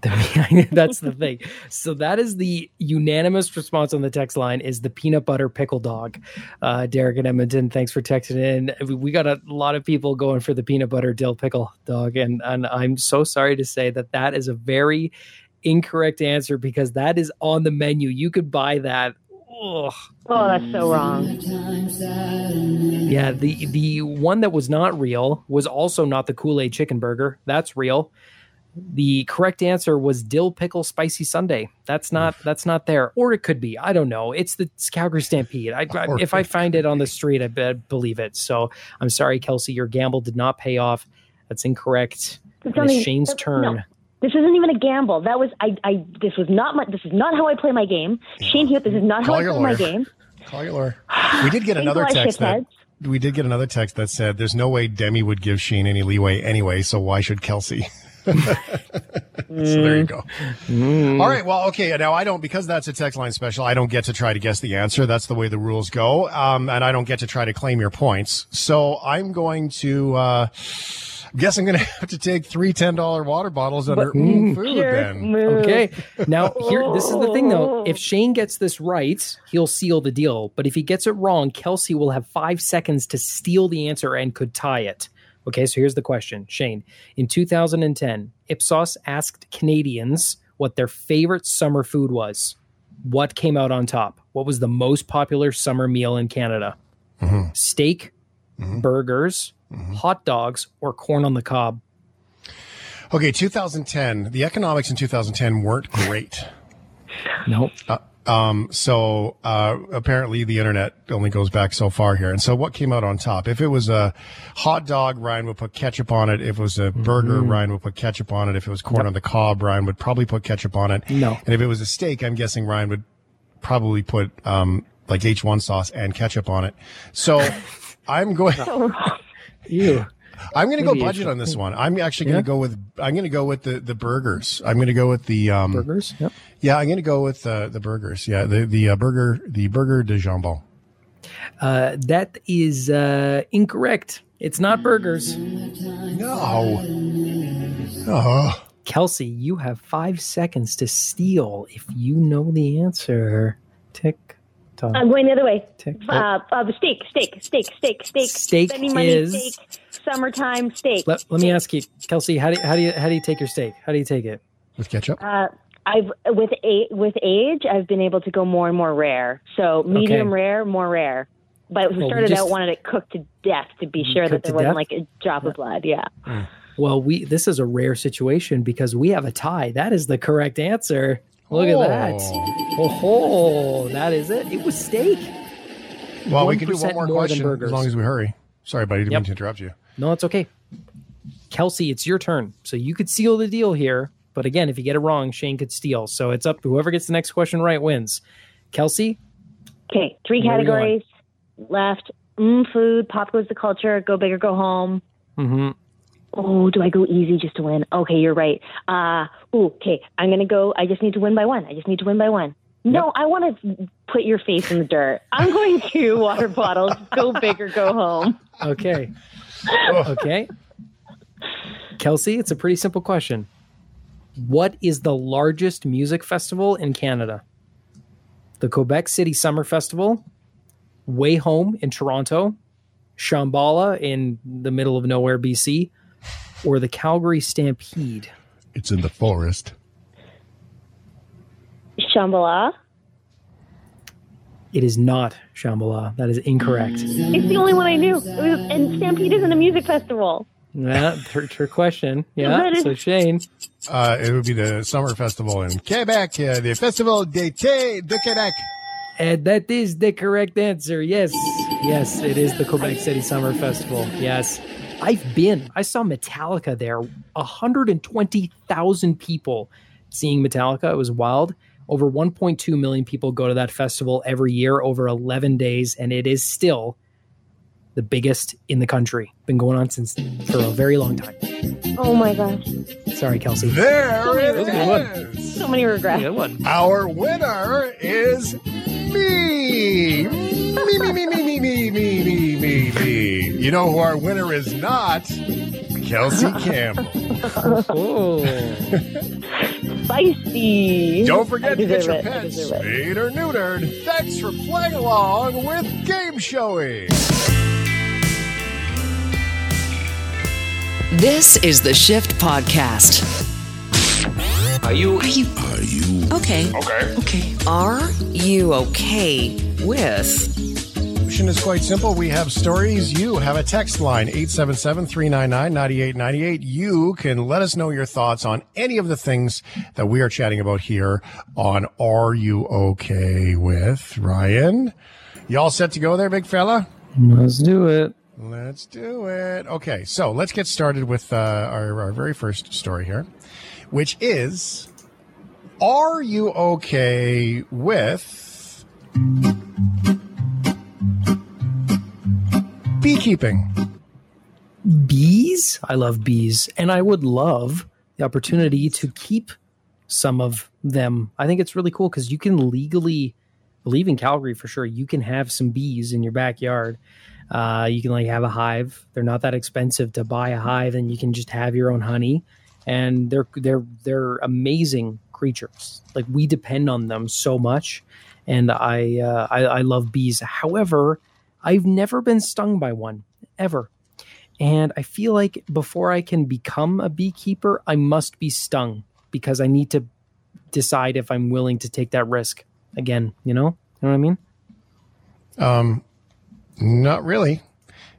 <laughs> That's the <laughs> thing. So that is the unanimous response on the text line is the peanut butter pickle dog. Uh, Derek and Edmonton, thanks for texting in. We- got a lot of people going for the peanut butter dill pickle dog, and and I'm so sorry to say that that is a very incorrect answer because that is on the menu. You could buy that. Oh, that's so wrong. Yeah, the the one that was not real was also not the Kool Aid chicken burger. That's real. The correct answer was dill pickle spicy Sunday. That's not that's not there, or it could be. I don't know. It's the it's Calgary Stampede. I, I- if I find it on the street, I bet believe it. So I'm sorry, Kelsey, your gamble did not pay off. That's incorrect. It's It only- is Shane's no, turn. no. This isn't even a gamble. That was I. I. This was not my. This is not how I play my game. Shane Hewitt. This is not how I your play my game. Call your lawyer. <sighs> We did get another text that we did get another text that said, "There's no way Demi would give Sheen any leeway anyway, so why should Kelsey?" <laughs> <laughs> so there you go. All right. Well, okay. Now I don't because that's a text line special. I don't get to try to guess the answer. That's the way the rules go, um, and I don't get to try to claim your points. So I'm going to. Uh, guess I'm going <laughs> to have to take three ten dollar water bottles under mm, food then. Okay. Now here this is the thing though. <laughs> If Shane gets this right, he'll seal the deal. But if he gets it wrong, Kelsey will have five seconds to steal the answer and could tie it. Okay, so here's the question. Shane, in 2010, Ipsos asked Canadians what their favorite summer food was. What came out on top? What was the most popular summer meal in Canada? Mm-hmm. Steak, mm-hmm. burgers, mm-hmm. hot dogs, or corn on the cob? Okay, 2010. The economics in 2010 weren't great. Nope. Uh, Um, so uh, apparently the internet only goes back so far here. And so what came out on top? If it was a hot dog, Ryan would put ketchup on it. If it was a burger, Ryan would put ketchup on it. If it was corn on the cob, Ryan would probably put ketchup on it. No. And if it was a steak, I'm guessing Ryan would probably put um, like A1 sauce and ketchup on it. So <laughs> I'm going. <laughs> Ew. I'm going to go budget on this one. I'm actually going Yeah. to go with. I'm going to go with the the burgers. I'm going to go with the um, Burgers? Yep. Yeah, I'm going to go with uh, the burgers. Yeah, the the uh, burger the burger de jambon. Uh, that is uh, incorrect. It's not burgers. No. Oh. Kelsey, you have five seconds to steal if you know the answer. Tick tock. I'm going the other way. tick. Uh, uh, steak, steak, steak, steak, steak. Steak Spending money, is- steak. Summertime steak. let, let me ask you, Kelsey, how do you, how do you how do you take your steak? How do you take it? With ketchup? Uh, I've with a, with age, I've been able to go more and more rare. So medium Okay. rare, more rare. But we Well, we started just- out wanted it cooked to death to be sure that Cooked there wasn't death? like a drop of blood. Yeah. Well, we this is a rare situation because we have a tie. That is the correct answer. Look at that. Oh, that is it. It was steak. Well, we can do 1% more, more than question burgers. as long as we hurry. Sorry, buddy. Didn't Yep. mean to interrupt you. No, it's okay. Kelsey, it's your turn. So you could seal the deal here. But again, if you get it wrong, Shane could steal. So it's up. Whoever gets the next question right wins. Kelsey, Okay, three Where are we categories left. Mm, food, pop goes the culture, go big or go home. hmm Oh, do I go easy just to win? Okay, you're right. Uh, ooh, okay, I'm going to go. I just need to win by one. I just need to win by one. No, I want to put your face in the dirt. I'm going to <laughs> water bottles, go big or go home. okay. <laughs> okay. Kelsey, it's a pretty simple question. What is the largest music festival in Canada? The Quebec City Summer Festival, Way Home in Toronto, Shambhala in the middle of nowhere, BC, or the Calgary Stampede? It's in the forest. Shambhala. It is not Shambhala. That is incorrect. It's the only one I knew. It was, and Stampede isn't a music festival. Yeah, her, her question. <laughs> Yeah. That is- So Shane, Uh, it would be the summer festival in Quebec, uh, the Festival d'été de Québec. and that is the correct answer. Yes, yes, it is the Quebec City Summer Festival. Yes, I've been. I saw Metallica there. hundred and twenty thousand people seeing Metallica. It was wild. Over 1.2 million people go to that festival every year over 11 days, and it is still the biggest in the country. Been going on since for a very long time. Oh my gosh. Sorry, Kelsey. it was a good is. So many regrets. Good one. Our winner is me. Me, me, me, me, me, me, me, me, me, me. You know who our winner is not? Kelsey <laughs> Campbell. Oh, <laughs> Spicy. Don't forget to get your it. I pets spayed or neutered. Thanks for playing along with Gameshowey. This is the Shift Podcast. Are you Are you? Are you? Okay. Okay. Okay. Are you okay with? Is quite simple. We have stories. You have a text line, 877-399-9898. You can let us know your thoughts on any of the things that we are chatting about here on Are You Okay With? Ryan, you all set to go there, big fella? let's do it. Let's do it. Okay, so let's get started with uh, our, our very first story here, which is Are you okay with beekeeping? bees. I love bees, and I would love the opportunity to keep some of them. I think it's really cool because you can legally, believe in Calgary for sure, you can have some bees in your backyard. Uh, you can like have a hive. They're not that expensive to buy a hive, and you can just have your own honey. And they're they're they're amazing creatures. Like we depend on them so much, and I uh, I, I love bees. However, I've never been stung by one ever. And I feel like before I can become a beekeeper, I must be stung because I need to decide if I'm willing to take that risk again. You know, you know what I mean? Um, not really,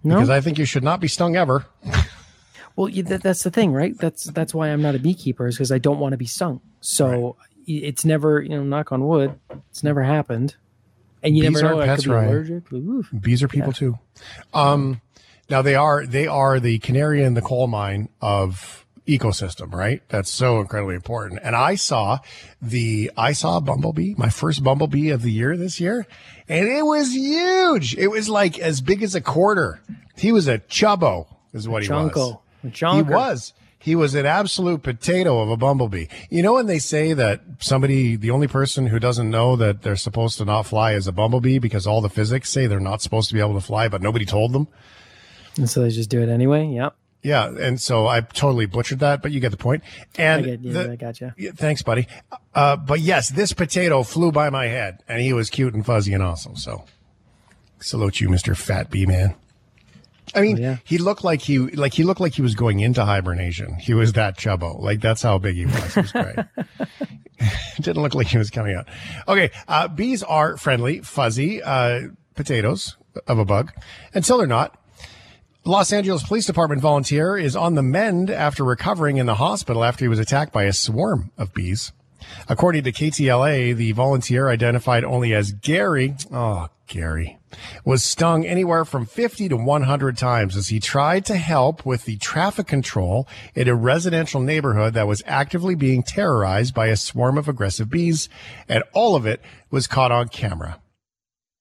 No. because I think you should not be stung ever. well, that's the thing, right? That's that's why I'm not a beekeeper is because I don't want to be stung. So i- it's never, you know, knock on wood, it's never happened. And you Bees never know, aren't I pets, could be allergic. Oof. Bees are people too. Um, now they are they are the canary in the coal mine of ecosystem, right? That's so incredibly important. And I saw the I saw a bumblebee, my first bumblebee of the year this year, and it was huge. It was like as big as a quarter. He was a chubbo, is what he was. Chonko. A He was. He was an absolute potato of a bumblebee. You know when they say that somebody, the only person who doesn't know that they're supposed to not fly is a bumblebee because all the physics say they're not supposed to be able to fly, but nobody told them. And so they just do it anyway. Yep. Yeah, and so I totally butchered that, but you get the point. And I get, yeah, the- I gotcha. yeah, thanks, buddy. Uh, but yes, this potato flew by my head, and he was cute and fuzzy and awesome. So, salute you, Mister Fat Bee Man. I mean, yeah. he looked like he like he looked like he was going into hibernation. He was that chubbo, like that's how big he was. It was great. <laughs> didn't look like he was coming out. Okay, uh, bees are friendly, fuzzy uh, potatoes of a bug until they're not. Los Angeles Police Department volunteer is on the mend after recovering in the hospital after he was attacked by a swarm of bees. According to KTLA, the volunteer identified only as Gary, oh, Gary, was stung anywhere from 50 to 100 times as he tried to help with the traffic control in a residential neighborhood that was actively being terrorized by a swarm of aggressive bees, and all of it was caught on camera.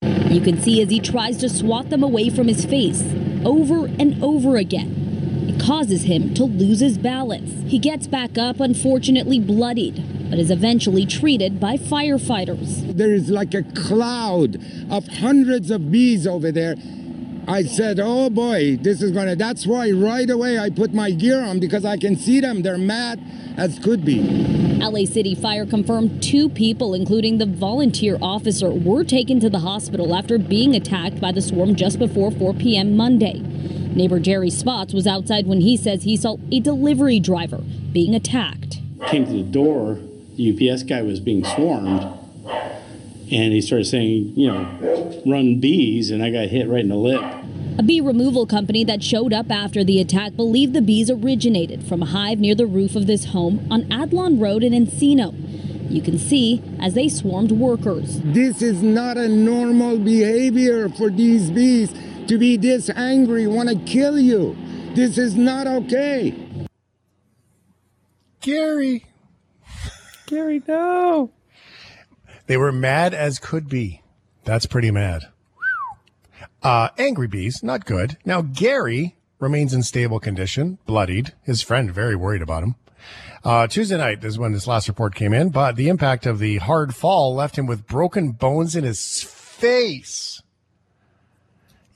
You can see as he tries to swat them away from his face over and over again. It causes him to lose his balance. He gets back up, unfortunately bloodied, but is eventually treated by firefighters. there is like a cloud of hundreds of bees over there. I said, oh boy, this is gonna, that's why right away I put my gear on because I can see them. They're mad as could be. LA City Fire confirmed two people, including the volunteer officer, were taken to the hospital after being attacked by the swarm just before 4 p.m. Monday. Neighbor Jerry Spots was outside when he says he saw a delivery driver being attacked. came to the door, the UPS guy was being swarmed, and he started saying, you know, run bees, and I got hit right in the lip. A bee removal company that showed up after the attack believed the bees originated from a hive near the roof of this home on Adlon Road in Encino. You can see as they swarmed workers. This is not a normal behavior for these bees to be this angry, want to kill you. This is not okay. Gary. Gary, no. They were mad as could be. That's pretty mad. Uh, angry bees, not good. Now, Gary remains in stable condition, bloodied. His friend very worried about him. Uh, Tuesday night is when this last report came in, but the impact of the hard fall left him with broken bones in his face.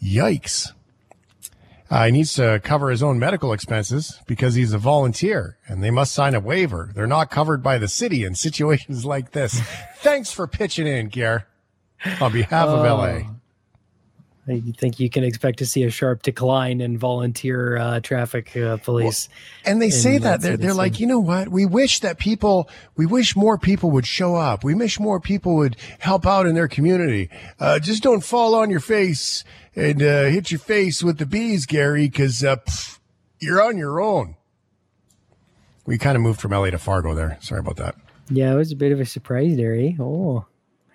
Yikes. Uh, he needs to cover his own medical expenses because he's a volunteer and they must sign a waiver. They're not covered by the city in <laughs> situations like this. Thanks for pitching in, Gare, on behalf of LA. I think you can expect to see a sharp decline in volunteer uh, traffic uh, police. And they say that that they're, they're like, you know what? We wish that people, we wish more people would show up. We wish more people would help out in their community. Uh, just don't fall on your face and uh, hit your face with the bees, Gary, because uh, you're on your own. We kind of moved from LA to Fargo there. Sorry about that. Yeah, it was a bit of a surprise there, eh? Oh.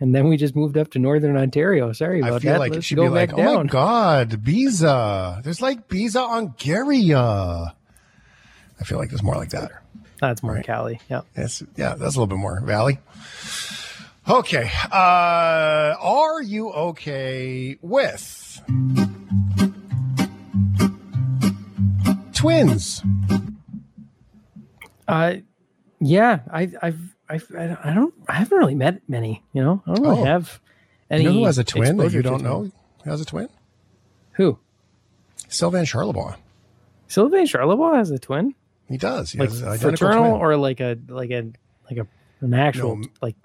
And then we just moved up to northern Ontario. Sorry about I feel that. like Let's should go be like, back oh my down. God, Biza. There's like Biza on Garia. I feel like there's more like that. That's more Cali. Yeah. Yes, yeah, that's a little bit more Valley. Okay. Uh, are you okay with twins? Uh, yeah, I, I've, I've, I don't, I haven't really met many. You know, I don't really Oh. have You know who has a twin that you don't know? Who has a twin? Who? Sylvain Charlebois. Sylvain Charlebois has a twin, He does. He like has fraternal twin. or like a, like a, like a, an actual, No. like.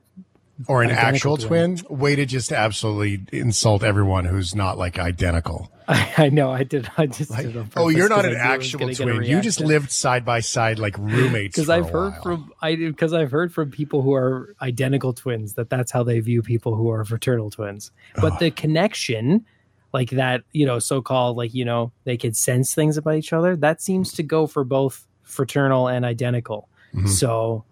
or an actual twin. twin. Way to just absolutely insult everyone who's not like identical. <laughs> I, I know. I did. I just. did it on Oh, you're not an I knew it was actual gonna get a twin. You just lived side by side like <laughs> roommates. because I've heard while. from I because I've heard from people who are identical twins that that's how they view people who are fraternal twins. But the connection, like that, you know, so called like you know they could sense things about each other. That seems to go for both fraternal and identical. Mm-hmm. So.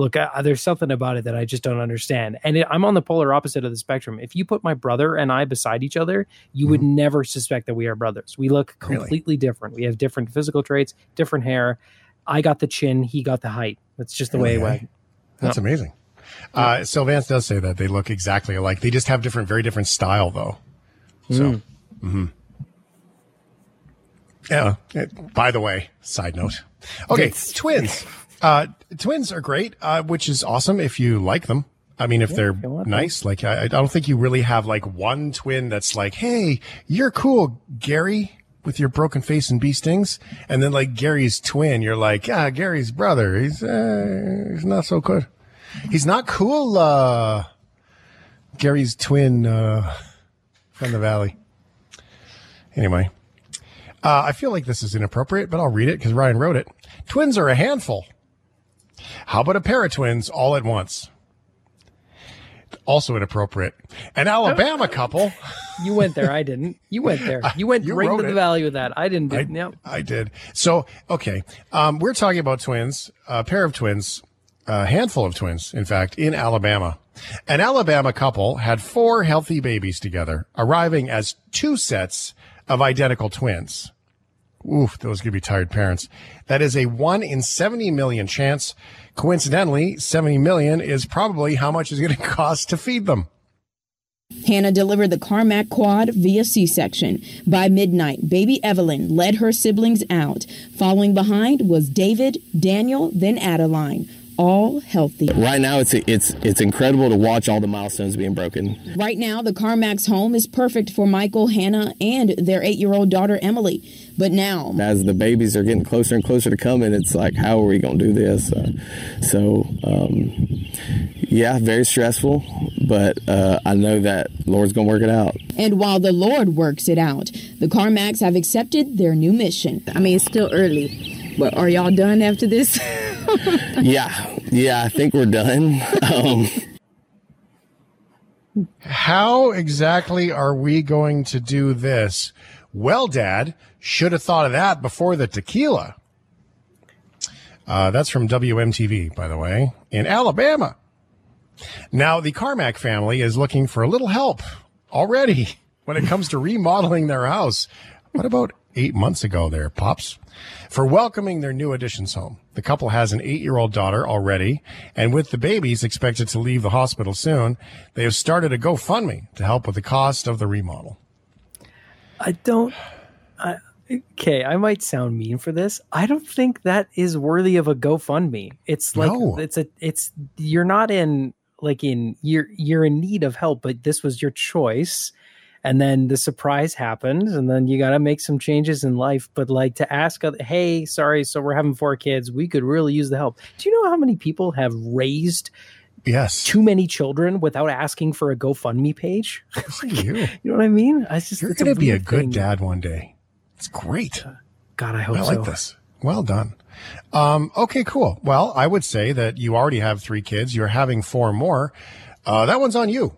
Look, I, there's something about it that I just don't understand, and it, I'm on the polar opposite of the spectrum. If you put my brother and I beside each other, you would never suspect that we are brothers. We look Mm-hmm. Really? completely different. We have different physical traits, different hair. I got the chin, he got the height. That's just the way it Really, went. That's amazing. Uh, Sylvance does say that they look exactly alike. They just have different, very different style, though. So, mhm. Yeah. By the way, side note. Okay, twins. Uh, twins are great, uh, which is awesome if you like them. I mean, if they're nice, like I, I don't think you really have like one twin that's like, "Hey, you're cool, Gary." With your broken face and bee stings, and then like Gary's twin, you're like, ah, Gary's brother. He's uh, he's not so good. He's not cool. Uh, Gary's twin uh, from the valley. Anyway, uh, I feel like this is inappropriate, but I'll read it because Ryan wrote it. Twins are a handful. How about a pair of twins all at once? Also inappropriate. An Alabama couple. <laughs> You went there. I didn't. You went there. You went You right into the it. valley with that. I didn't. I, yep. I did. So, okay. Um, we're talking about twins, a pair of twins, a handful of twins, in fact, in Alabama. An Alabama couple had four healthy babies together, arriving as two sets of identical twins. Oof, those could be tired parents. That is a one in 70 million chance. Coincidentally, 70 million is probably how much it's going <laughs> to cost to feed them. Hannah delivered the Carmack quad via C section. By midnight, baby Evelyn led her siblings out. Following behind was David, Daniel, then Adeline, all healthy. Right now, it's it's it's incredible to watch all the milestones being broken. Right now, the Carmack's home is perfect for Michael, Hannah, and their eight year old daughter Emily. But now, As the babies are getting closer and closer to coming, it's like, how are we going to do this? Uh, so, um, yeah, very stressful, but uh, I know that Lord's going to work it out. and while the Lord works it out, the Carmacks have accepted their new mission. I mean, it's still early, but are y'all done after this? <laughs> yeah, yeah, I think we're done. Um, How exactly are we going to do this? Well, Dad, should have thought of that before the tequila. Uh, that's from WMTV, by the way, in Alabama. Now, the Carmack family is looking for a little help already <laughs> when it comes to remodeling their house. What about eight months ago there, Pops? For welcoming their new additions home. The couple has an eight year old daughter already, and with the babies expected to leave the hospital soon, they have started a GoFundMe to help with the cost of the remodel. I don't. I, okay, I might sound mean for this. I don't think that is worthy of a GoFundMe. It's like No. it's a it's you're not in like in you're you're in need of help, but this was your choice. And then the surprise happens and then you got to make some changes in life. But like to ask, hey, sorry, so we're having four kids. We could really use the help. Do you know how many people have raised Yes. too many children without asking for a GoFundMe page? Like, you. <laughs> You know what I mean? I just You're to be a good thing. dad one day. It's great. God, I hope I like so. this. Well done. Um, okay, cool. Well, I would say that you already have three kids. You're having four more. Uh, that one's on you.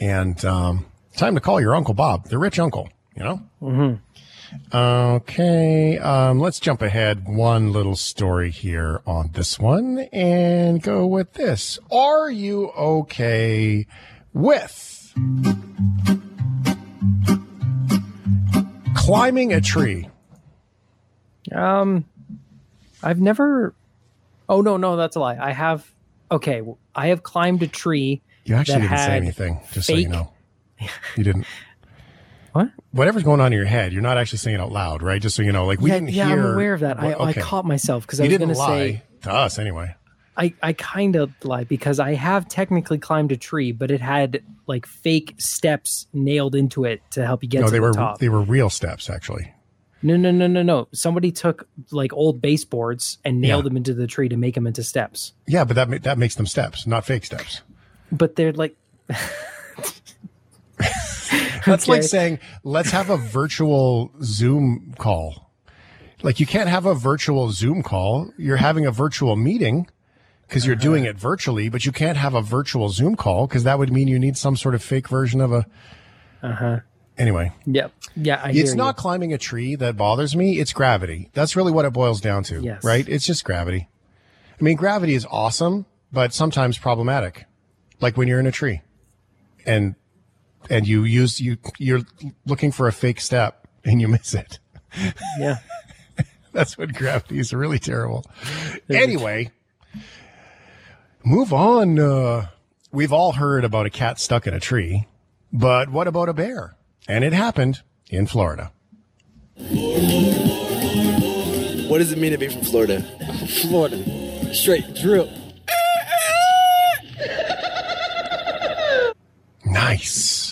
And um, time to call your Uncle Bob, the rich uncle, you know? Mm-hmm. Okay, um, let's jump ahead one little story here on this one and go with this. Are you okay with climbing a tree? Um, I've never. Oh no, no, that's a lie. I have. Okay, I have climbed a tree. You actually that didn't say anything, just so you know. <laughs> You didn't. What? Whatever's going on in your head, you're not actually saying it out loud, right? Just so you know, like we yeah, didn't yeah, hear. Yeah, I'm aware of that. I, Well, I okay. caught myself because I was going to say to us anyway. I, I kind of lie because I have technically climbed a tree, but it had like fake steps nailed into it to help you get no, to they the were top. they were real steps actually. No, no, no, no, no. Somebody took like old baseboards and nailed Yeah. them into the tree to make them into steps. Yeah, but that that makes them steps, not fake steps. But they're like <laughs> <laughs> That's like saying let's have a virtual Zoom call. Like you can't have a virtual Zoom call. You're having a virtual meeting because you're doing Uh-huh. it virtually, but you can't have a virtual Zoom call because that would mean you need some sort of fake version of a. Uh huh. Anyway, Yep. Yeah. I it's not You. climbing a tree that bothers me. It's gravity. That's really what it boils down to. Yes. Right? It's just gravity. I mean, gravity is awesome, but sometimes problematic. Like when you're in a tree and, and you use, you, you're looking for a fake step and you miss it. Yeah. <laughs> That's when gravity is really terrible. Anyway, move on. Uh, we've all heard about a cat stuck in a tree, but what about a bear? And it happened in Florida. What does it mean to be from Florida? Florida. Straight drip. Nice.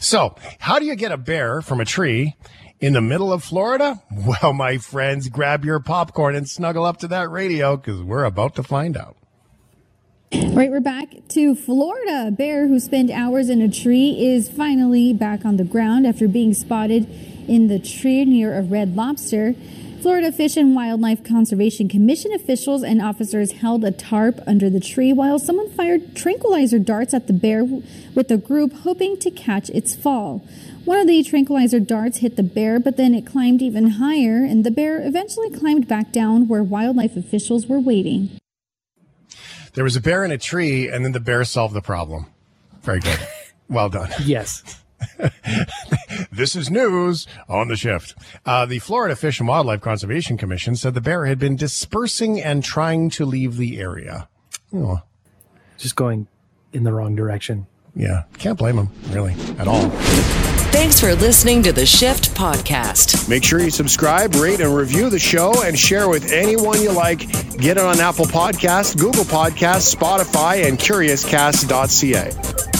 So, how do you get a bear from a tree in the middle of Florida? <laughs> Well, my friends, grab your popcorn and snuggle up to that radio because we're about to find out. Right, we're back to Florida. A bear who spent hours in a tree is finally back on the ground after being spotted in the tree near a red lobster. Florida Fish and Wildlife Conservation Commission officials and officers held a tarp under the tree while someone fired tranquilizer darts at the bear with the group hoping to catch its fall. One of the tranquilizer darts hit the bear, but then it climbed even higher, and the bear eventually climbed back down where wildlife officials were waiting. There was a bear in a tree, and then the bear solved the problem. Very good. <laughs> Well done. Yes. <laughs> this is news on the shift. Uh, the Florida Fish and Wildlife Conservation Commission said the bear had been dispersing and trying to leave the area. Oh. Just going in the wrong direction. Yeah, can't blame him, really, at all. Thanks for listening to the Shift Podcast. Make sure you subscribe, rate, and review the show and share with anyone you like. Get it on Apple Podcasts, Google Podcasts, Spotify, and CuriousCast.ca.